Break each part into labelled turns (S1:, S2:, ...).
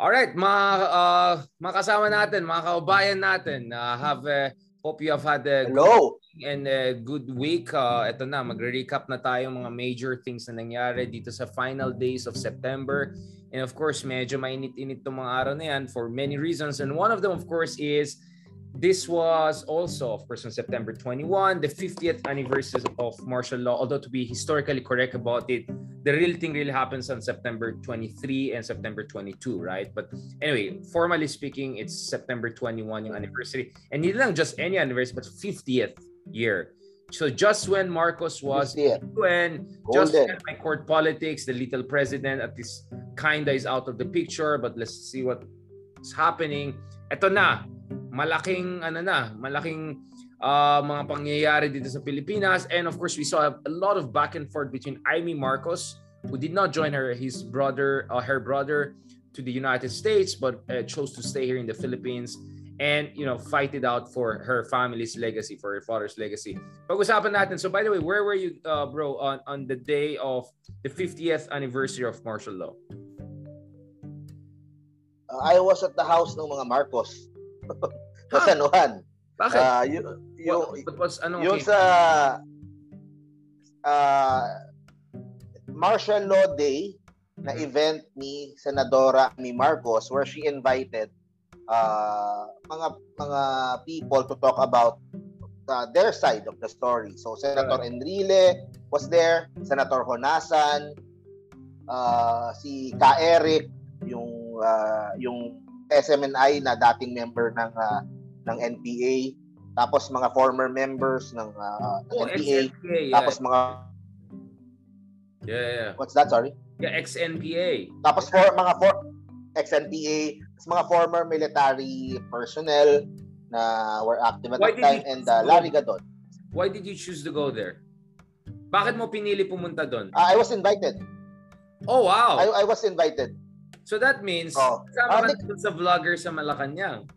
S1: Alright, mga, uh, mga kasama natin, mga kaubayan natin, uh, have uh, hope you have had a
S2: Hello.
S1: good and a good week. Uh, ito na, magre-recap na tayo mga major things na nangyari dito sa final days of September. And of course, medyo mainit-init itong mga araw na yan for many reasons. And one of them, of course, is this was also, of course, on September 21, the 50th anniversary of martial law. Although to be historically correct about it, the real thing really happens on September 23 and September 22, right? But anyway, formally speaking, it's September 21 yung anniversary. And hindi lang just any anniversary, but 50th year. So just when Marcos was
S2: 50th.
S1: when just when my court politics, the little president at this kinda is out of the picture, but let's see what's happening. Ito na, malaking ano na, malaking uh, mga pangyayari dito sa Pilipinas. And of course, we saw a lot of back and forth between Amy Marcos, who did not join her, his brother, uh, her brother to the United States, but uh, chose to stay here in the Philippines and you know fight it out for her family's legacy, for her father's legacy. But Pag-usapan natin. So by the way, where were you, uh, bro, on on the day of the 50th anniversary of martial law?
S2: Uh, I was at the house ng mga Marcos. sa
S1: Huh?
S2: San Juan.
S1: Bakit?
S2: Uh, yung, yung,
S1: What, was ano?
S2: yung sa uh, martial law day na
S1: Mhm.
S2: event ni Senadora ni Marcos where she invited uh, mga mga people to talk about uh, their side of the story. So Senator Enrile was there, Senator Honasan, uh, si Ka Eric, yung uh, yung SMNI na dating member ng uh, ng NPA, tapos mga former members ng uh, ng
S1: Oh,
S2: NPA.
S1: Yeah.
S2: tapos mga
S1: yeah, yeah.
S2: what's that sorry?
S1: Yeah, ex-NPA.
S2: Tapos for mga for ex-NPA, tapos mga former military personnel na were active at
S1: Why
S2: that time and uh, Larry Gadon.
S1: Why did you choose to go there? Bakit mo pinili pumunta doon?
S2: Uh, I was invited.
S1: Oh, wow.
S2: I, I was invited.
S1: So that means,
S2: Oh.
S1: kasama ka dun sa vlogger sa Malacanang.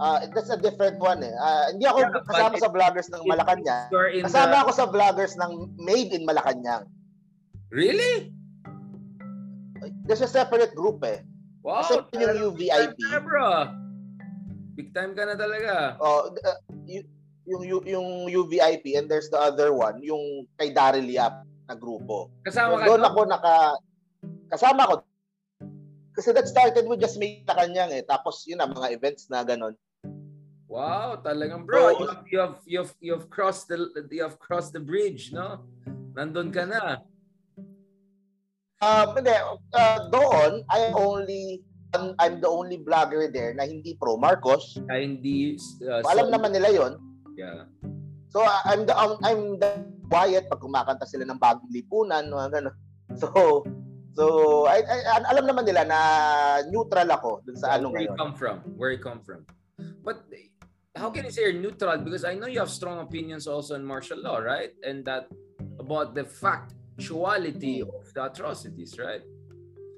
S2: Uh, that's a different one eh. Uh, hindi ako
S1: Yeah,
S2: kasama sa vloggers ng Malacanang. Kasama
S1: the...
S2: ako sa vloggers ng Made in Malacanang.
S1: Really?
S2: There's a separate group eh.
S1: Wow.
S2: Kasi yung
S1: Big time
S2: UVIP.
S1: na, bro. Big time ka na talaga.
S2: Oh, uh, y- yung, yung, yung UVIP and there's the other one, yung kay Daryl Yap na grupo.
S1: Kasama ka
S2: Doon ako naka kasama ko kasi that started with just may kanyang eh. Tapos yun na mga events na ganun.
S1: Wow, talagang bro. You, have, you have you have you have crossed the you have crossed the bridge, no? Nandun ka na.
S2: Um, hindi, uh, doon I only I'm, I'm the only vlogger there na hindi pro Marcos.
S1: Kaya hindi uh,
S2: Alam
S1: so-
S2: naman nila 'yon.
S1: Yeah.
S2: So uh, I'm the um, I'm the quiet pag kumakanta sila ng bagong lipunan mga ganun. So so I, I, alam naman nila na neutral ako dun sa ano
S1: where you
S2: ngayon.
S1: come from? Where you come from? But how can you say you're neutral? Because I know you have strong opinions also in martial law, right? And that about the factuality of the atrocities, right?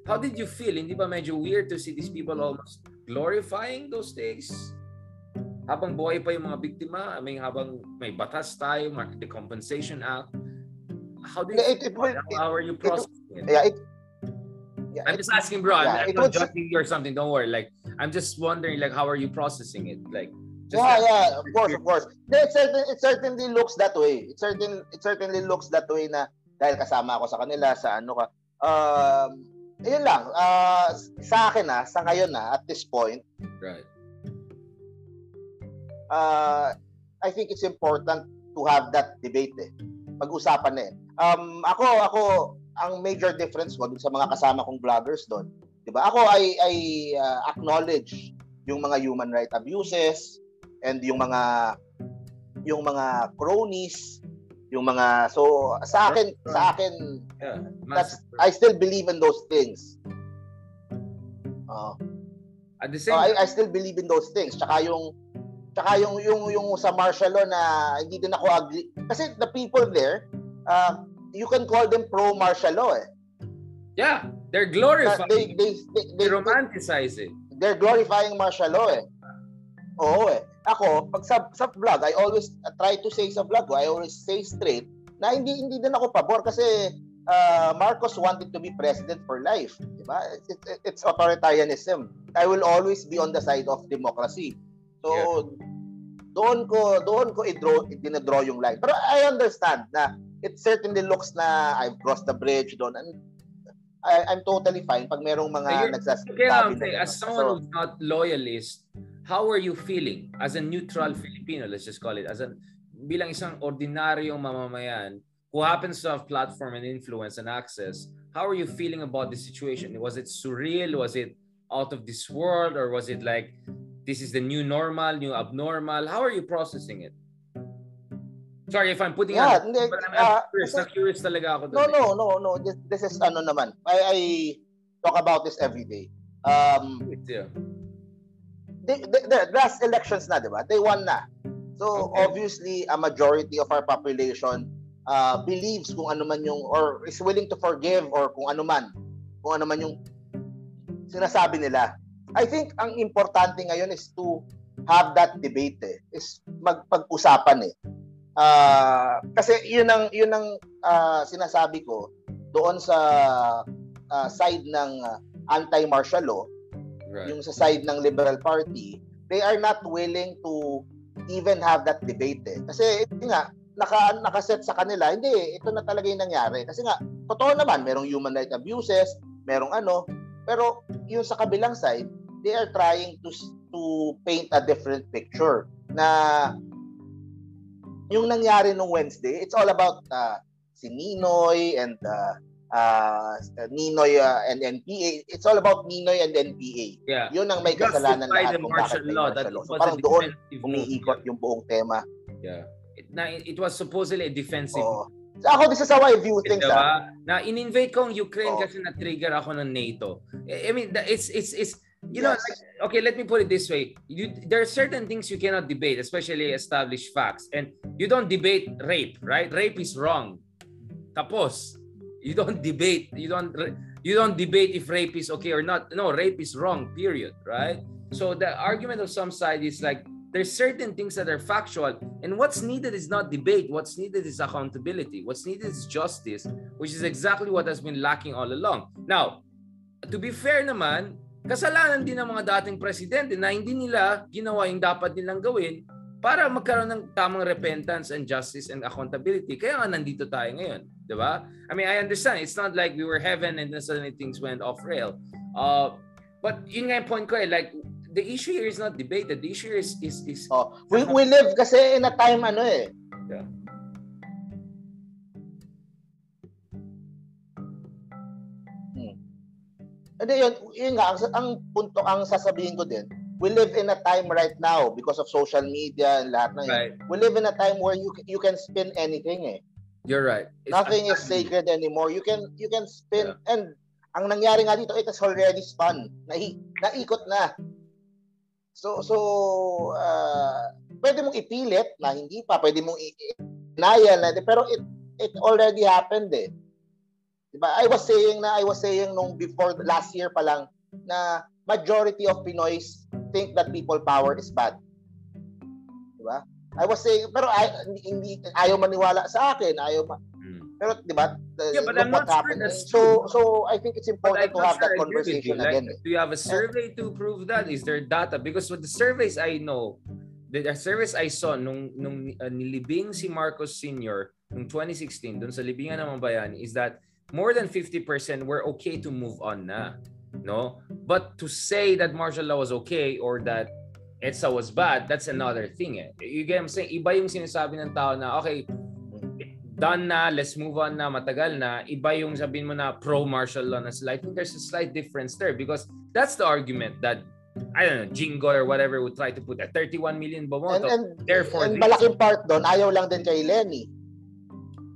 S1: How did you feel? Hindi ba medyo weird to see these people almost glorifying those days? Habang buhay pa yung mga biktima, I mean, habang may batas tayo, the Compensation Act, how do you
S2: It-
S1: feel?
S2: it
S1: how, are you processing it?
S2: Yeah, it, yeah,
S1: I'm just asking, bro. I'm,
S2: Yeah,
S1: I'm not judging you or something. Don't worry. Like, I'm just wondering, like, how are you processing it? Like,
S2: yeah, yeah, of course, of course. It, certain, it certainly looks that way. It certain it certainly looks that way na dahil kasama ako sa kanila sa ano ka. Um, yun lang. Uh, sa akin na, sa ngayon na at this point,
S1: right.
S2: uh, I think it's important to have that debate eh. Pag-usapan na eh. Um, ako, ako, ang major difference ko sa mga kasama kong vloggers doon, di ba? Ako, I, I uh, acknowledge yung mga human right abuses and yung mga yung mga cronies, yung mga so sa akin sa akin
S1: Yeah.
S2: that's. I still believe in those things. Uh,
S1: At the
S2: So
S1: same
S2: I, I still believe in those things. Tsaka yung tsaka yung yung yung sa martial law na hindi din ako agree kasi the people there uh, you can call them pro martial law eh.
S1: yeah, they're glorifying.
S2: They, they, they,
S1: They
S2: they,
S1: romanticize it.
S2: they're glorifying martial law eh. Oo eh. Ako, pag sa, sa vlog, I always try to say sa vlog ko, I always say straight na hindi hindi din ako pabor kasi uh, Marcos wanted to be president for life. Diba? It, it, it's authoritarianism. I will always be on the side of democracy. So, yeah. doon ko doon ko i-draw i-draw yung line. Pero I understand na it certainly looks na I've crossed the bridge doon and I, I'm totally fine pag merong mga nagsasabi
S1: kaya, na as someone so, who's not loyalist, how are you feeling as a neutral Filipino, let's just call it, as an bilang isang ordinaryong mamamayan who happens to have platform and influence and access, how are you feeling about the situation? Was it surreal? Was it out of this world? Or was it like, this is the new normal, new abnormal? How are you processing it? Sorry if I'm putting
S2: yeah, on, hindi,
S1: but I'm, uh, curious, kasi, curious talaga ako.
S2: No, no, no, no. This, this is ano naman. I, I talk about this every day. Um,
S1: yeah.
S2: The, the, the last elections na, di ba? They won na. So, okay. obviously, a majority of our population uh, believes kung ano man yung or is willing to forgive or kung ano man kung ano man yung sinasabi nila. I think ang importante ngayon is to have that debate eh. Is magpag-usapan eh. Uh, kasi yun ang yun ang uh, sinasabi ko doon sa uh, side ng uh, anti-martial law, right. yung sa side ng Liberal Party, they are not willing to even have that debate eh. Kasi nga naka nakaset sa kanila, hindi, ito na talaga yung nangyari. Kasi nga, totoo naman, merong human rights abuses, merong ano, pero yung sa kabilang side, they are trying to to paint a different picture na yung nangyari nung Wednesday, it's all about uh, si Ninoy and uh, uh, Ninoy uh, and NPA. It's all about Ninoy and NPA.
S1: Yeah.
S2: Yun ang may kasalanan lahat kung bakit may martial law. So parang doon umiikot yung buong tema.
S1: Yeah na it was supposedly a defensive
S2: oh. So ako, this is how I view things. Diba? Ah.
S1: Na in-invade ko ang Ukraine oh. kasi na-trigger ako ng NATO. I mean, it's, it's, it's, you yes. know, like, okay, let me put it this way. You, there are certain things you cannot debate, especially established facts. And you don't debate rape, right? Rape is wrong. Tapos. You don't debate. You don't you don't debate if rape is okay or not. No, rape is wrong, period, right? So the argument of some side is like there's certain things that are factual and what's needed is not debate what's needed is accountability what's needed is justice which is exactly what has been lacking all along now to be fair naman kasalanan din ng mga dating presidente na hindi nila ginawa yung dapat nilang gawin para magkaroon ng tamang repentance and justice and accountability. Kaya nga nandito tayo ngayon, 'di ba? I mean, I understand it's not like we were heaven and then suddenly things went off rail. Uh, but yun nga yung point ko eh, like the issue here is not debated. The issue is is is
S2: oh, we we live kasi in a time ano eh.
S1: Yeah.
S2: Hmm. Hindi yun, yun nga, ang, ang punto, ang sasabihin ko din, we live in a time right now because of social media and lahat ng right. We live in a time where you you can spin anything eh.
S1: You're right.
S2: It's Nothing is sacred anymore. You can you can spin yeah. and ang nangyari nga dito, it has already spun. Nai, naikot na. So, so uh, pwede mong ipilit na hindi pa, pwede mong i-denial na, pero it, it already happened eh. Diba? I was saying na, I was saying nung before, last year pa lang, na majority of Pinoys think that people power is bad. Diba? I was saying, pero ay, hindi, ayaw maniwala sa akin, ayaw ma- pero 'di ba?
S1: Yeah, but I'm not sure
S2: that's So so I think it's important to have sure that conversation again.
S1: Like, do you have a survey to prove that? Is there data? Because with the surveys I know, the, the surveys I saw nung nung uh, nilibing si Marcos Sr. nung 2016 dun sa libingan ng bayan is that more than 50% were okay to move on na. No? But to say that martial law was okay or that EDSA was bad, that's another thing eh. You get what I'm saying? Iba yung sinasabi ng tao na, okay, done na, let's move on na, matagal na, iba yung sabihin mo na pro-martial law na sila. I think there's a slight difference there because that's the argument that I don't know, Jingo or whatever would try to put that 31 million bomoto.
S2: And, and, Therefore, and malaking part doon, ayaw lang din kay Lenny.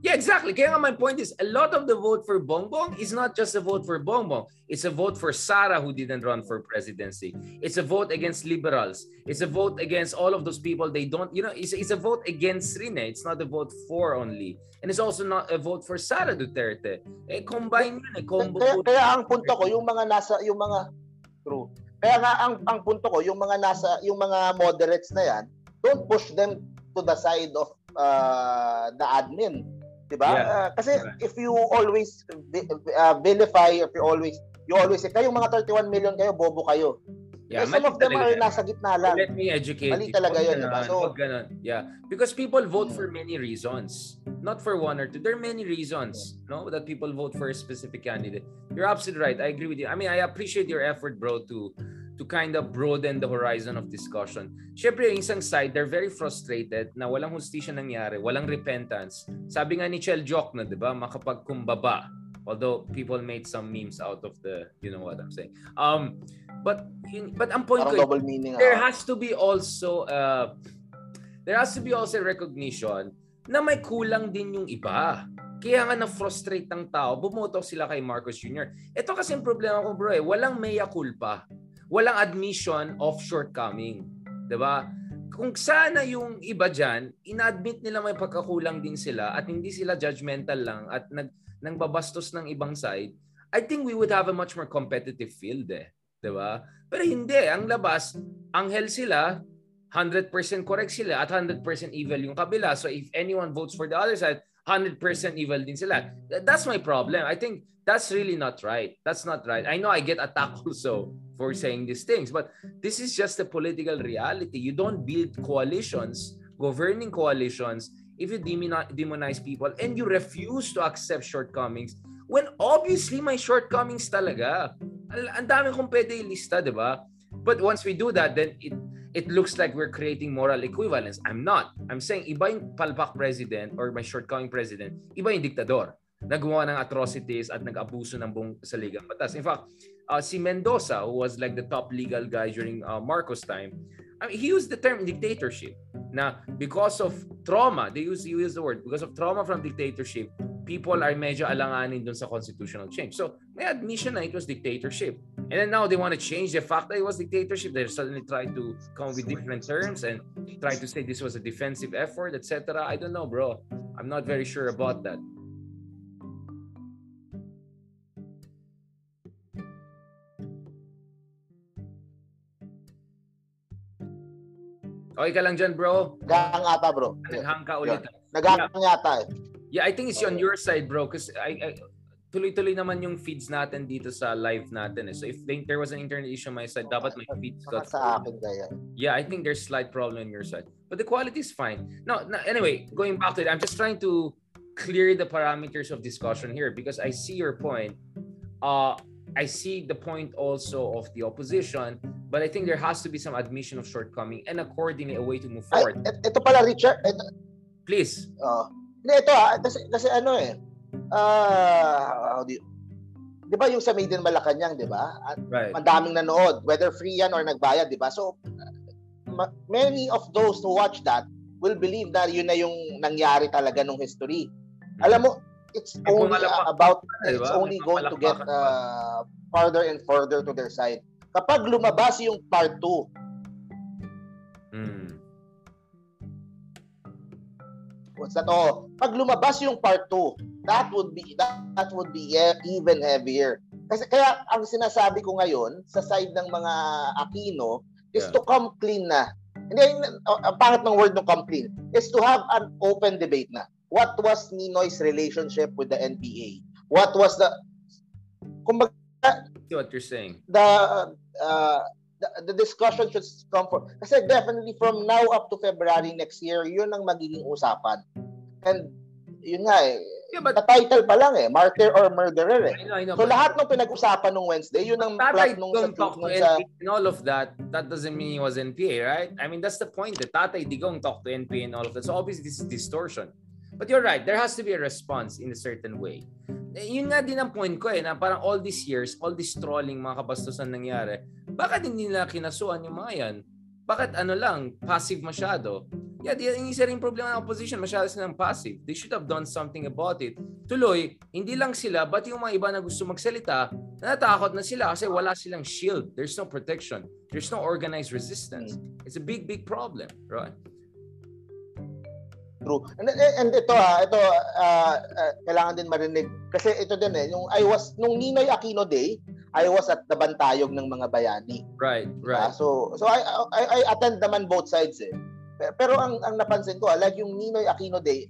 S1: Yeah, exactly. Kaya nga my point is, a lot of the vote for Bongbong is not just a vote for Bongbong. It's a vote for Sara who didn't run for presidency. It's a vote against liberals. It's a vote against all of those people. They don't, you know, it's, it's a vote against Rine. It's not a vote for only. And it's also not a vote for Sara Duterte. Eh, combine yun eh. Combo
S2: kaya, kaya ang punto ko, yung mga nasa, yung mga, true. Kaya nga ang, ang punto ko, yung mga nasa, yung mga moderates na yan, don't push them to the side of uh, the admin 'Di ba?
S1: Yeah.
S2: Uh, kasi if you always uh, vilify, if you always you always say, kayong mga 31 million kayo, bobo kayo. Yeah, eh, some of them are nasa gitna lang.
S1: Let me educate
S2: Mali talaga yun. Diba?
S1: So, ganun. Yeah. Because people vote for many reasons. Not for one or two. There are many reasons no, that people vote for a specific candidate. You're absolutely right. I agree with you. I mean, I appreciate your effort, bro, to to kind of broaden the horizon of discussion. Siyempre, yung isang side, they're very frustrated na walang hustisya nangyari, walang repentance. Sabi nga ni Chel Jock na, di ba, makapagkumbaba. Although people made some memes out of the, you know what I'm saying. Um, But but ang point
S2: Parang ko, double meaning,
S1: there ah. has to be also uh, there has to be also recognition na may kulang din yung iba. Kaya nga na-frustrate ng tao, bumoto sila kay Marcos Jr. Ito kasi yung problema ko bro eh, walang mea culpa. Walang admission of shortcoming. 'Di ba? Kung sana yung iba diyan, inadmit nila may pagkakulang din sila at hindi sila judgmental lang at nag nang babastos ng ibang side, I think we would have a much more competitive field eh. 'di ba? Pero hindi, ang labas, anghel sila, 100% correct sila at 100% evil yung kabila. So if anyone votes for the other side, 100% evil din sila. That's my problem. I think that's really not right. That's not right. I know I get attacked also for saying these things, but this is just the political reality. You don't build coalitions, governing coalitions, if you demonize people and you refuse to accept shortcomings when obviously may shortcomings talaga ang dami kong pwede ilista, di ba? But once we do that, then it it looks like we're creating moral equivalence. I'm not. I'm saying iba yung palpak president or my shortcoming president, iba yung diktador. Nagawa ng atrocities at nag-abuso ng buong saligang batas. In fact, uh, si Mendoza, who was like the top legal guy during uh, Marcos time, I mean, he used the term dictatorship. Na because of trauma, they use, he used the word, because of trauma from dictatorship, people are medyo alanganin dun sa constitutional change. So, may admission na it was dictatorship. And then now they want to change the fact that it was dictatorship. They suddenly try to come with different terms and try to say this was a defensive effort, etc. I don't know, bro. I'm not very sure about that. Okay ka lang dyan, bro?
S2: Naghang ata, bro.
S1: Naghang ka ulit.
S2: Naghang yeah. yata eh.
S1: Yeah, I think it's on your side, bro. Because I, I tuloy-tuloy naman yung feeds natin dito sa live natin. Eh. So if there was an internet issue on my side, dapat may feeds got
S2: sa akin kaya.
S1: Yeah, I think there's slight problem on your side. But the quality is fine. No, no, anyway, going back to it, I'm just trying to clear the parameters of discussion here because I see your point. Uh, I see the point also of the opposition, but I think there has to be some admission of shortcoming and accordingly a way to move forward.
S2: Ay, ito pala, Richard. Ito,
S1: Please.
S2: Uh, hindi, ito ah, kasi, kasi ano eh, ah, uh, di, di ba yung sa Maiden Malacanang, di ba? At right. Madaming nanood, whether free yan or nagbayad, di ba? So, ma- many of those who watch that will believe na yun na yung nangyari talaga nung history. Alam mo, it's only uh, about, it's only going to get uh, further and further to their side. Kapag lumabas yung part 2, mm What's that? Oh, pag lumabas yung part 2, that would be that, that would be even heavier. Kasi kaya ang sinasabi ko ngayon sa side ng mga Aquino is yeah. to come clean na. Hindi, uh, ang pangit ng word ng come clean is to have an open debate na. What was Ninoy's relationship with the NPA? What was the kumbaga
S1: what you're saying.
S2: The uh, the, the discussion should come for kasi definitely from now up to February next year yun ang magiging usapan. And yun nga eh yeah, but, the title pa lang eh martyr or murderer eh. I know, I know, so lahat ng pinag-usapan nung Wednesday yun ang
S1: plot nung sa, talk to sa NPA and all of that that doesn't mean he was NPA right? I mean that's the point. The Tatay Digong talk to NPA and all of that. So obviously this is distortion but you're right there has to be a response in a certain way eh, yun nga din ang point ko eh, na parang all these years, all this trolling, mga kabastusan nangyari, bakit hindi nila kinasuan yung mga yan? Bakit ano lang, passive masyado? Yeah, yung isa rin problema ng opposition, masyado silang passive. They should have done something about it. Tuloy, hindi lang sila, but yung mga iba na gusto magsalita, natakot na sila kasi wala silang shield. There's no protection. There's no organized resistance. It's a big, big problem, right?
S2: True. And, and ito ah, ito uh, uh, kailangan din marinig kasi ito din eh, yung I was nung Ninoy Aquino Day, I was at the bantayog ng mga bayani.
S1: Right, right. Uh,
S2: so so I, I I attend naman both sides eh. Pero ang ang napansin ko, like yung Ninoy Aquino Day,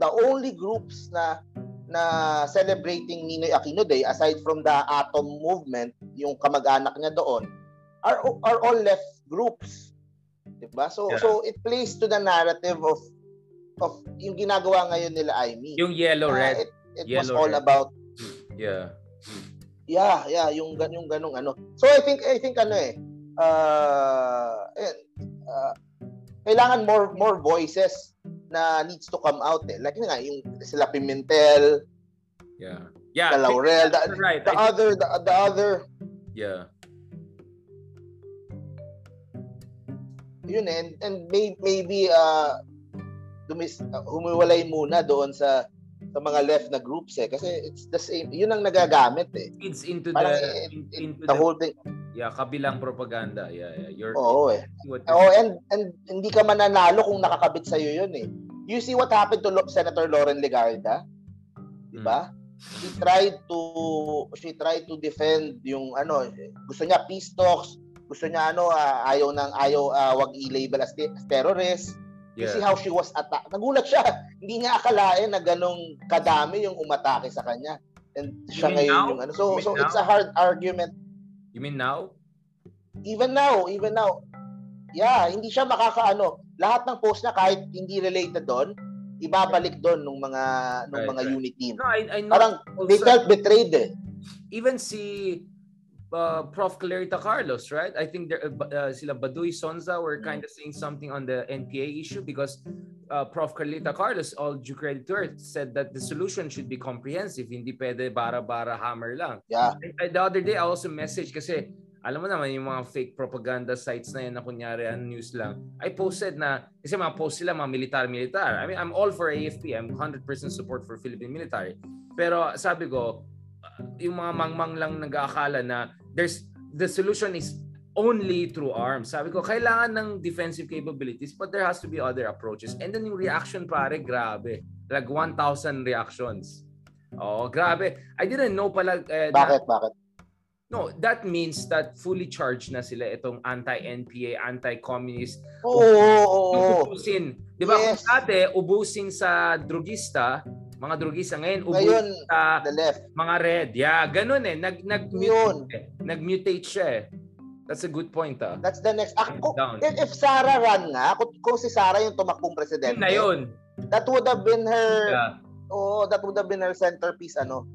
S2: the only groups na na celebrating Ninoy Aquino Day aside from the Atom movement, yung kamag-anak niya doon, are are all left groups. 'Di ba? So yeah. so it plays to the narrative of of yung ginagawa ngayon nila Amy.
S1: Yung yellow uh, red.
S2: It, it yellow, was all red. about
S1: Yeah.
S2: Yeah, yeah, yung yung ganung ano. So I think I think ano eh uh, uh kailangan more more voices na needs to come out eh. Like nga yung sila Pimentel.
S1: Yeah. Yeah.
S2: The Laurel, the, right. the other the, the other
S1: Yeah.
S2: Yun eh, and, and may, maybe uh dumis uh, humiwalay muna doon sa sa mga left na groups eh. Kasi it's the same yun ang nagagamit eh.
S1: It's into Parang, the it, into
S2: the, the whole thing.
S1: Yeah kabilang propaganda. Yeah, yeah. You're,
S2: oo eh. oh and and hindi ka mananalo kung nakakabit sa iyo yun eh. You see what happened to Senator Lauren Legarda? Di ba? Hmm. she tried to she tried to defend yung ano gusto niya peace talks gusto niya ano uh, ayaw nang ayaw uh, wag i-label as, as terrorist Yeah. You see how she was attacked. Nagulat siya. Hindi niya akalain na ganong kadami yung umatake sa kanya. And siya ngayon now? yung ano. So so now? it's a hard argument.
S1: You mean now?
S2: Even now, even now. Yeah, hindi siya makakaano. Lahat ng post niya kahit hindi related doon, ibabalik doon ng mga ng right, mga right. unit team. No, I, I know Parang also, they felt betrayed eh.
S1: Even si uh, Prof. Clarita Carlos, right? I think there, uh, uh sila Baduy Sonza were mm. kind of saying something on the NPA issue because uh, Prof. Clarita Carlos, all due credit to her, said that the solution should be comprehensive, hindi pwede bara-bara hammer lang.
S2: Yeah.
S1: the other day, I also messaged kasi alam mo naman yung mga fake propaganda sites na yan na kunyari ang news lang. I posted na, kasi mga post sila mga militar-militar. I mean, I'm all for AFP. I'm 100% support for Philippine military. Pero sabi ko, yung mga mangmang lang nag-aakala na there's the solution is only through arms. Sabi ko, kailangan ng defensive capabilities but there has to be other approaches. And then yung reaction pare, grabe. Like 1,000 reactions. Oh, grabe. I didn't know pala.
S2: Eh, bakit? Na, bakit?
S1: No, that means that fully charged na sila itong anti-NPA, anti-communist.
S2: Oo. Oh, oh.
S1: Ubusin. Di ba? Yes. Kung dati, ubusin sa drugista, mga drugista ngayon ubusin ngayon, sa
S2: the left.
S1: mga red. Yeah, ganun eh. Nag, nag-mutate, eh. nag-mutate siya eh. That's a good point ah.
S2: That's the next. Ako, if, if Sara run nga, kung, kung si Sara yung tumakbong presidente.
S1: Yun na yun.
S2: That would have been her, yeah. oh, that would have been her centerpiece ano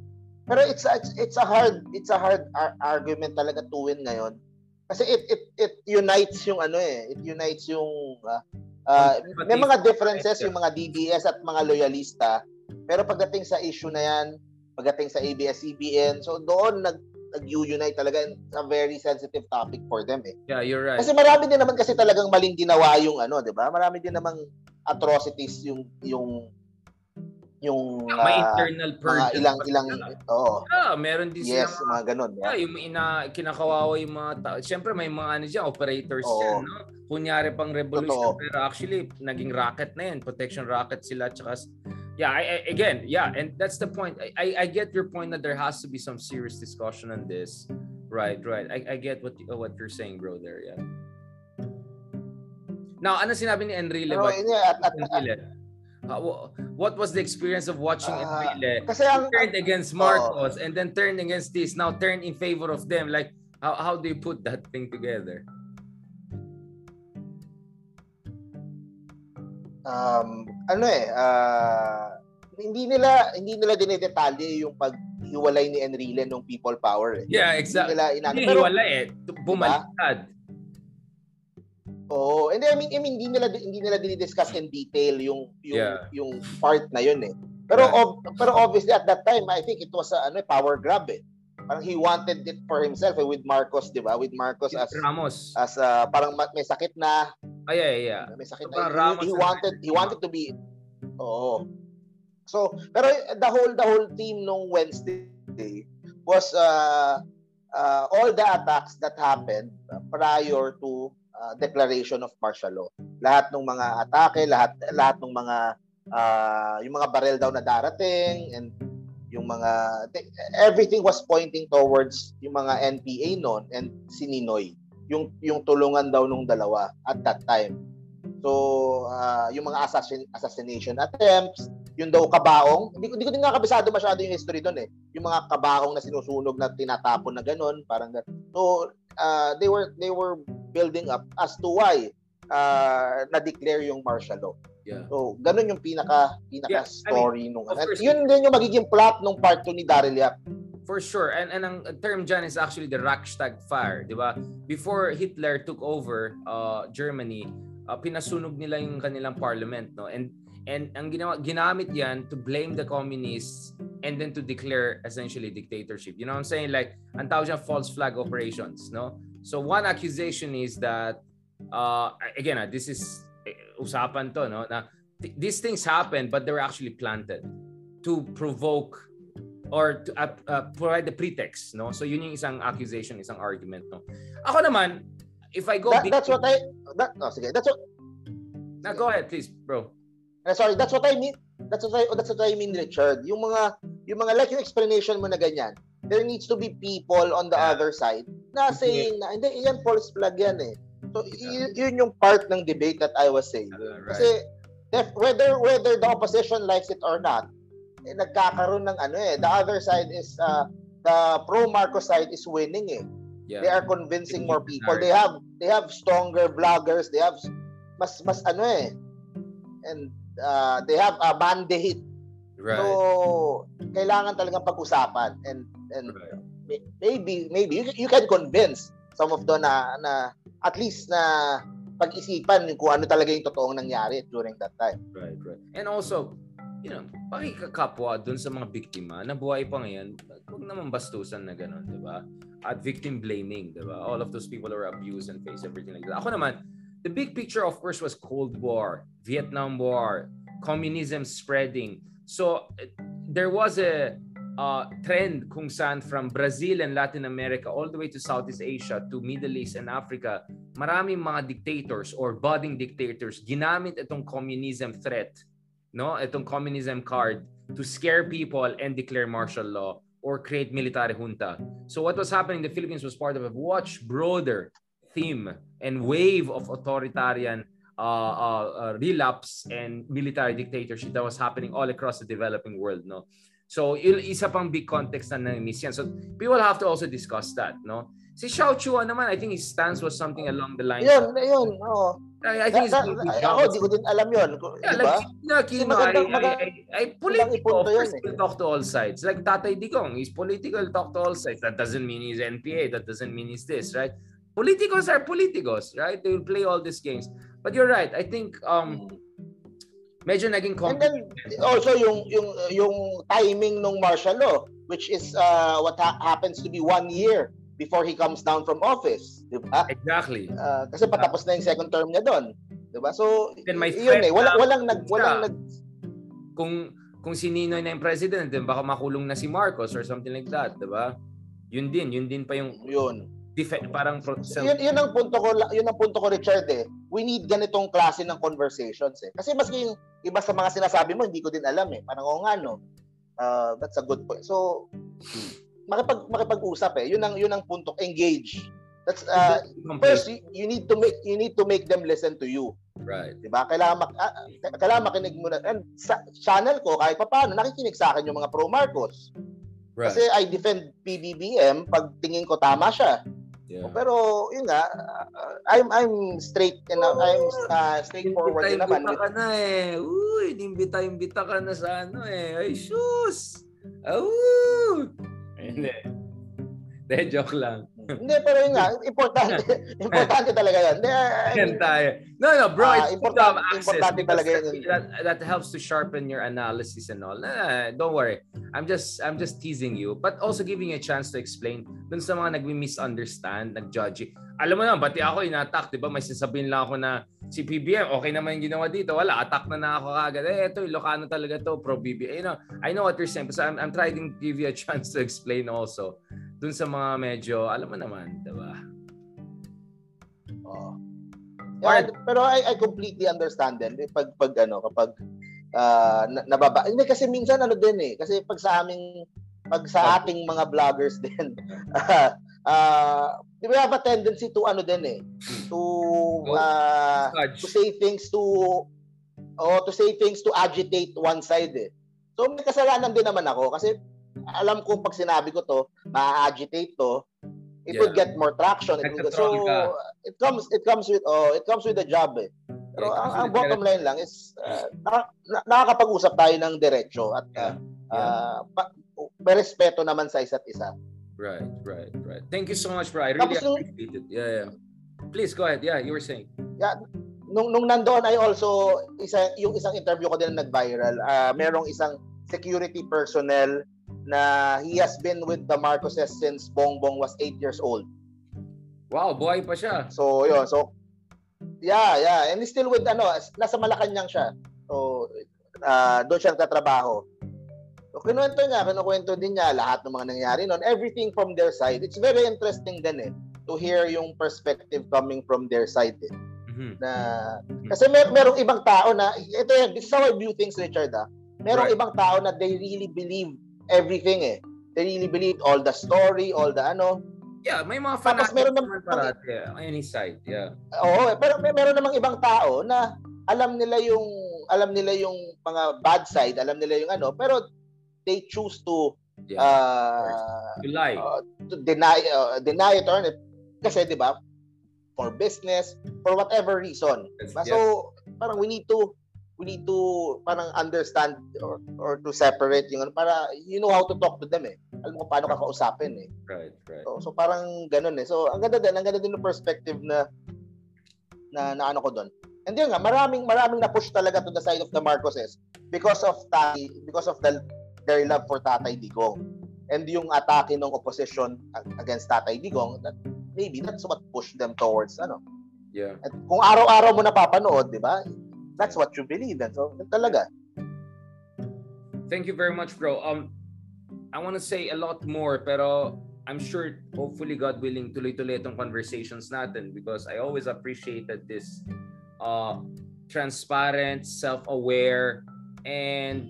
S2: pero it's a, it's, a hard it's a hard ar- argument talaga to win ngayon. Kasi it it it unites yung ano eh, it unites yung uh, uh, may mga differences yung mga DDS at mga loyalista. Pero pagdating sa issue na yan, pagdating sa ABS-CBN, so doon nag nag-unite talaga it's a very sensitive topic for them eh.
S1: Yeah, you're right.
S2: Kasi marami din naman kasi talagang maling ginawa yung ano, 'di ba? Marami din namang atrocities yung yung yung
S1: uh, may internal purge
S2: ilang ilang oo.
S1: Yeah, meron din
S2: yes, sila mga ganun.
S1: Yeah, yung ina kinakawawa yung mga tao. Siyempre may mga ano diyan, operators oo. diyan, no? Kunyari pang revolution Totoo. pero actually naging rocket na yan, protection rocket sila tsaka Yeah, I, I, again, yeah, and that's the point. I, I I get your point that there has to be some serious discussion on this. Right, right. I, I get what what you're saying, bro. There, yeah. Now, ano sinabi ni Enrile?
S2: Pero, yeah, at, at, Enrile?
S1: Uh, what was the experience of watching uh, Enrile? Kasi ang, turned against Marcos oh. and then turned against this, now turned in favor of them. Like, how, how do you put that thing together?
S2: Um, ano eh, uh, hindi nila hindi nila dinedetalye yung paghiwalay ni Enrile ng people power. Eh.
S1: Yeah, exactly. Hindi nila inano. Hindi hiwalay eh. Bumaliktad. Diba?
S2: Oo, oh, and I mean, I mean hindi nila hindi nila dinidiscuss in detail yung yung yeah. yung part na yun eh. Pero yeah. ob, pero obviously at that time I think it was a ano power grab eh. Parang he wanted it for himself eh, with Marcos, 'di ba? With Marcos as
S1: Ramos.
S2: as uh, parang may sakit na.
S1: Ay, yeah, yeah.
S2: May sakit so, na. Ramos he, he wanted he wanted to be Oo. So, pero the whole the whole team nung Wednesday was uh, uh, all the attacks that happened prior to uh, declaration of martial law. Lahat ng mga atake, lahat lahat ng mga uh, yung mga barrel daw na darating and yung mga everything was pointing towards yung mga NPA noon and si Ninoy yung yung tulungan daw nung dalawa at that time. So uh, yung mga assassin, assassination attempts, yung daw kabaong, hindi, hindi ko din nga kabisado masyado yung history doon eh. Yung mga kabaong na sinusunog na tinatapon na ganun, parang ganun. So, uh, they were they were building up as to why uh, na-declare yung martial law.
S1: Yeah.
S2: So, ganun yung pinaka pinaka
S1: Yeah, I
S2: story nung at
S1: course.
S2: yun din yung magiging plot nung part 2 ni Daryl Yap.
S1: For sure. And and ang term dyan is actually the Reichstag fire, 'di ba? Before Hitler took over uh, Germany, uh, pinasunog nila yung kanilang parliament, no? And and ang ginawa ginamit 'yan to blame the communists and then to declare essentially dictatorship. You know what I'm saying? Like ang tawag dyan, false flag operations, no? So one accusation is that uh again, uh, this is eh, usapan to, no? Na th- these things happened but they were actually planted to provoke or to uh, uh, provide the pretext, no? So yun yung isang accusation, isang argument, no? Ako naman, if I go
S2: That,
S1: big,
S2: that's what I that, oh, sige, that's what
S1: na go ahead please, bro.
S2: Uh, sorry, that's what I mean. That's what I that's what I mean, Richard. Yung mga yung mga like yung explanation mo na ganyan. There needs to be people on the
S1: Yeah.
S2: other side na saying na hindi yan false flag yan eh. So y- yun yung part ng debate that I was saying.
S1: Right.
S2: Kasi def- whether whether the opposition likes it or not, eh, nagkakaroon ng ano eh. The other side is uh, the pro Marcos side is winning eh.
S1: yeah.
S2: They are convincing more people. They have they have stronger bloggers. They have mas mas ano eh. And uh, they have a mandate.
S1: right.
S2: So kailangan talagang pag-usapan and and
S1: right.
S2: may- maybe maybe you, you can convince some of them na na at least na pag-isipan kung ano talaga yung totoong nangyari during that time.
S1: Right, right. And also, you know, pakikakapwa dun sa mga biktima na buhay pa ngayon, huwag naman bastusan na gano'n, di ba? At victim blaming, di ba? All of those people are abused and face everything like that. Ako naman, the big picture of course was Cold War, Vietnam War, communism spreading. So, eh, there was a uh, trend kung saan from Brazil and Latin America all the way to Southeast Asia to Middle East and Africa, maraming mga dictators or budding dictators ginamit itong communism threat, no? Itong communism card to scare people and declare martial law or create military junta. So what was happening in the Philippines was part of a much broader theme and wave of authoritarian uh, uh, uh, relapse and military dictatorship that was happening all across the developing world, no? So, il- isa pang big context na na-miss yan. So, people have to also discuss that, no? Si Xiao Chua naman, I think his stance was something along the lines
S2: Yun,
S1: of,
S2: yun. Oh.
S1: I, I think it's
S2: da- ako, di ko din alam yun.
S1: Yeah,
S2: Di ba?
S1: like Gina Aquino, I,
S2: magandang-
S1: I, I, I, political,
S2: yun eh.
S1: talk to all sides. Like Tatay Digong, he's political, talk to all sides. That doesn't mean he's NPA, that doesn't mean he's this, right? Politicos are politicos, right? They will play all these games. But you're right, I think um medyo naging
S2: And then
S1: complicated.
S2: also yung yung yung timing ng martial law which is uh, what ha- happens to be one year before he comes down from office, 'di ba?
S1: Exactly.
S2: Uh, kasi patapos na yung second term niya doon, 'di ba? So
S1: Then my
S2: yun
S1: friend,
S2: eh, wala walang nag walang nag
S1: Kung kung si Ninoy na yung president, then baka makulong na si Marcos or something like that, 'di ba? Yun din, yun din pa yung
S2: yun.
S1: Def- parang pro-
S2: Yun yun ang punto ko yun ang punto ko Richard eh. We need ganitong klase ng conversations eh. Kasi maski yung iba sa mga sinasabi mo hindi ko din alam eh. Parang oo nga no. Uh, that's a good point. So makipag makipag-usap eh. Yun ang yun ang punto engage. That's uh, first you, you need to make you need to make them listen to you,
S1: right.
S2: 'di ba? Kailangan mak, ah, kailangan makinig mo na. And sa channel ko kahit papaano nakikinig sa akin yung mga pro Marcos.
S1: Right.
S2: Kasi I defend PBBM pag tingin ko tama siya.
S1: Yeah.
S2: Pero yun nga, uh, I'm I'm straight and I'm uh, straightforward din naman.
S1: Imbita ka na eh. Uy, imbita imbita ka na sa ano eh. Ay, sus! Au! Hindi. Hindi, joke lang.
S2: Hindi, pero yun nga, importante, importante talaga yan. Hindi, I mean.
S1: No, no, bro.
S2: Ah,
S1: it's
S2: important-
S1: good to access
S2: importante talaga yun.
S1: That, that helps to sharpen your analysis and all. Nah, don't worry. I'm just I'm just teasing you, but also giving you a chance to explain dun sa mga nagmi-misunderstand, nag-judge. Alam mo naman, pati ako inattack, di ba? May sasabihin lang ako na si PBM, okay naman yung ginawa dito. Wala, attack na na ako kagad. Eh, ito, Ilocano talaga to, pro BBM. You know, I know what you're saying, so I'm, I'm trying to give you a chance to explain also dun sa mga medyo, alam mo naman, di ba?
S2: oh. Yeah, pero I, I completely understand din. Eh, Pag, pag ano, kapag uh, na, nababa. Hindi kasi minsan ano din eh. Kasi pag sa aming, pag sa ating mga vloggers din, uh, uh, we have a tendency to ano din eh, to uh, to
S1: Judge.
S2: say things to oh, to say things to agitate one side eh. So may kasalanan din naman ako kasi alam ko pag sinabi ko to, ma-agitate to, it yeah. would get more traction. It would, so it comes it comes with oh, it comes with the job eh. Pero yeah, ang, ang bottom line lang is uh, na, na, nakakapag-usap tayo ng diretso at uh, yeah. uh, pa, may respeto naman sa isa't isa.
S1: Right, right, right. Thank you so much, bro. I really Tapos, appreciate it. Yeah, yeah. Please go ahead. Yeah, you were saying.
S2: Yeah, nung nung nandoon ay also isa yung isang interview ko din nag-viral. Uh, merong isang security personnel na he has been with the Marcoses since Bongbong was 8 years old.
S1: Wow, buhay pa siya.
S2: So, yun. So, yeah, yeah. And he's still with, ano, nasa Malacanang siya. So, uh, doon siya nagtatrabaho. So, kinuwento niya, kinukwento din niya lahat ng mga nangyari noon. Everything from their side. It's very interesting din eh to hear yung perspective coming from their side eh. Mm-hmm. Na, kasi mer merong ibang tao na, ito yan, this is how I view things, Richard ah. Merong right. ibang tao na they really believe everything eh. They really believe all the story, all the ano.
S1: Yeah, may mga fanatics meron naman parati on any side. Yeah.
S2: Oo, eh, pero may meron namang ibang tao na alam nila yung alam nila yung mga bad side, alam nila yung ano, pero they choose to yeah, uh,
S1: to lie.
S2: Uh, to deny uh, deny it or kasi 'di ba? For business, for whatever reason. Yes, so yes. parang we need to we need to parang understand or, or to separate yung ano para you know how to talk to them eh. Alam mo paano ka kausapin eh.
S1: Right, right.
S2: So, so parang ganun eh. So ang ganda din, ang ganda din ng perspective na na, na ano ko doon. And yun nga, maraming maraming na-push talaga to the side of the Marcoses because of Tatay, because of the their love for Tatay Digong. And yung atake ng opposition against Tatay Digong, that maybe that's what pushed them towards ano.
S1: Yeah.
S2: At kung araw-araw mo napapanood, 'di ba? That's what you believe in. So, talaga.
S1: Thank you very much, bro. Um, I want to say a lot more, pero I'm sure, hopefully, God willing, tuloy-tuloy itong conversations natin because I always appreciated this uh, transparent, self-aware, and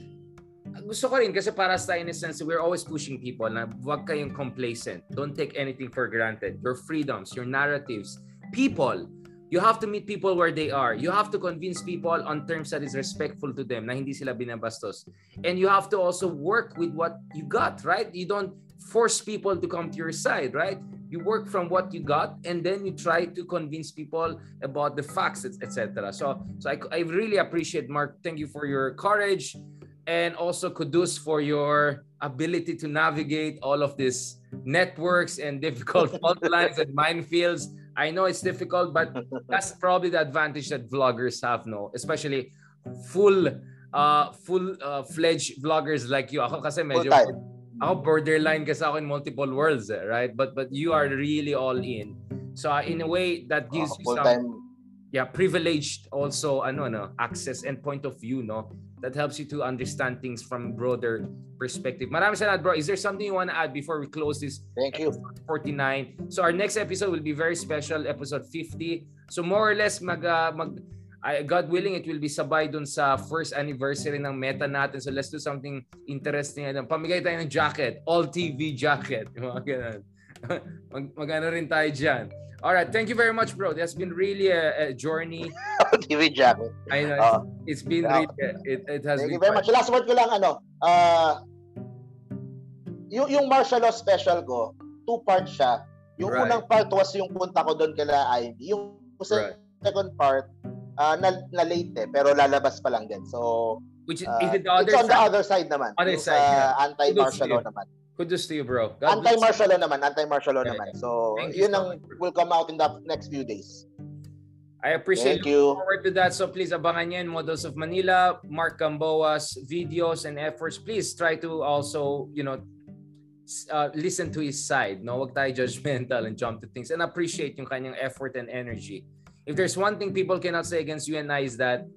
S1: gusto ko rin kasi para sa in a sense, we're always pushing people na wag kayong complacent. Don't take anything for granted. Your freedoms, your narratives, people, you have to meet people where they are. You have to convince people on terms that is respectful to them na hindi sila binabastos. And you have to also work with what you got, right? You don't force people to come to your side, right? You work from what you got and then you try to convince people about the facts, etc. So, so I, I really appreciate Mark. Thank you for your courage and also kudos for your ability to navigate all of these networks and difficult fault lines and minefields I know it's difficult, but that's probably the advantage that vloggers have, no? Especially full uh full uh, fledged vloggers like you. Ako kasi medyo ako borderline kasi ako in multiple worlds, eh, right? But but you are really all in. So uh, in a way that gives uh, you some yeah, privileged also ano no, access and point of view, no? That helps you to understand things from broader perspective. Maraming salamat, bro. Is there something you want to add before we close this?
S2: Thank you.
S1: 49. So our next episode will be very special, episode 50. So more or less mag uh, mag I, God willing, it will be sabay dun sa first anniversary ng meta natin. So let's do something interesting. Pamigay tayo ng jacket. All TV jacket. Mga ganun. mag, mag ano rin tayo dyan. All right, thank you very much, bro. That's been really a, a journey.
S2: TV jacket.
S1: I know. Uh, it's been uh, really, it, it has
S2: thank
S1: been
S2: you very fun. much. Last word ko lang, ano, uh, yung, yung martial law special ko, two parts siya. Yung right. unang part was yung punta ko doon kala Ivy. Yung right. second part, uh, na, na late eh, pero lalabas pa lang din. So,
S1: Which is, uh, is it the other
S2: it's on the other side naman.
S1: Other side,
S2: uh, yeah. anti-martial law naman.
S1: Kudos to you, bro.
S2: God anti-martial law naman, anti-martial law yeah, naman. So, Thank yun ang so will come out in the next few days.
S1: I appreciate Thank you. forward to that. So please abangan yan, Models of Manila, Mark Gamboa's videos and efforts. Please try to also, you know, uh, listen to his side. No, wag tayo judgmental and jump to things and appreciate yung kanyang effort and energy. If there's one thing people cannot say against you and I is that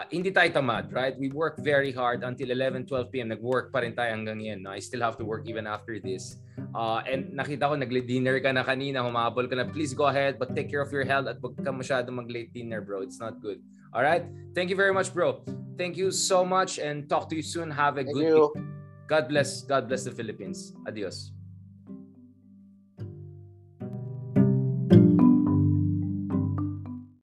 S1: uh, hindi tayo tamad, right? We work very hard until 11, 12 p.m. Nag-work pa rin tayo hanggang yan. No? I still have to work even after this. Uh, and nakita ko, nag-dinner ka na kanina, humabol ka na. Please go ahead, but take care of your health at wag ka masyado mag-late dinner, bro. It's not good. All right? Thank you very much, bro. Thank you so much and talk to you soon. Have a
S2: Thank
S1: good
S2: you.
S1: God bless. God bless the Philippines. Adios.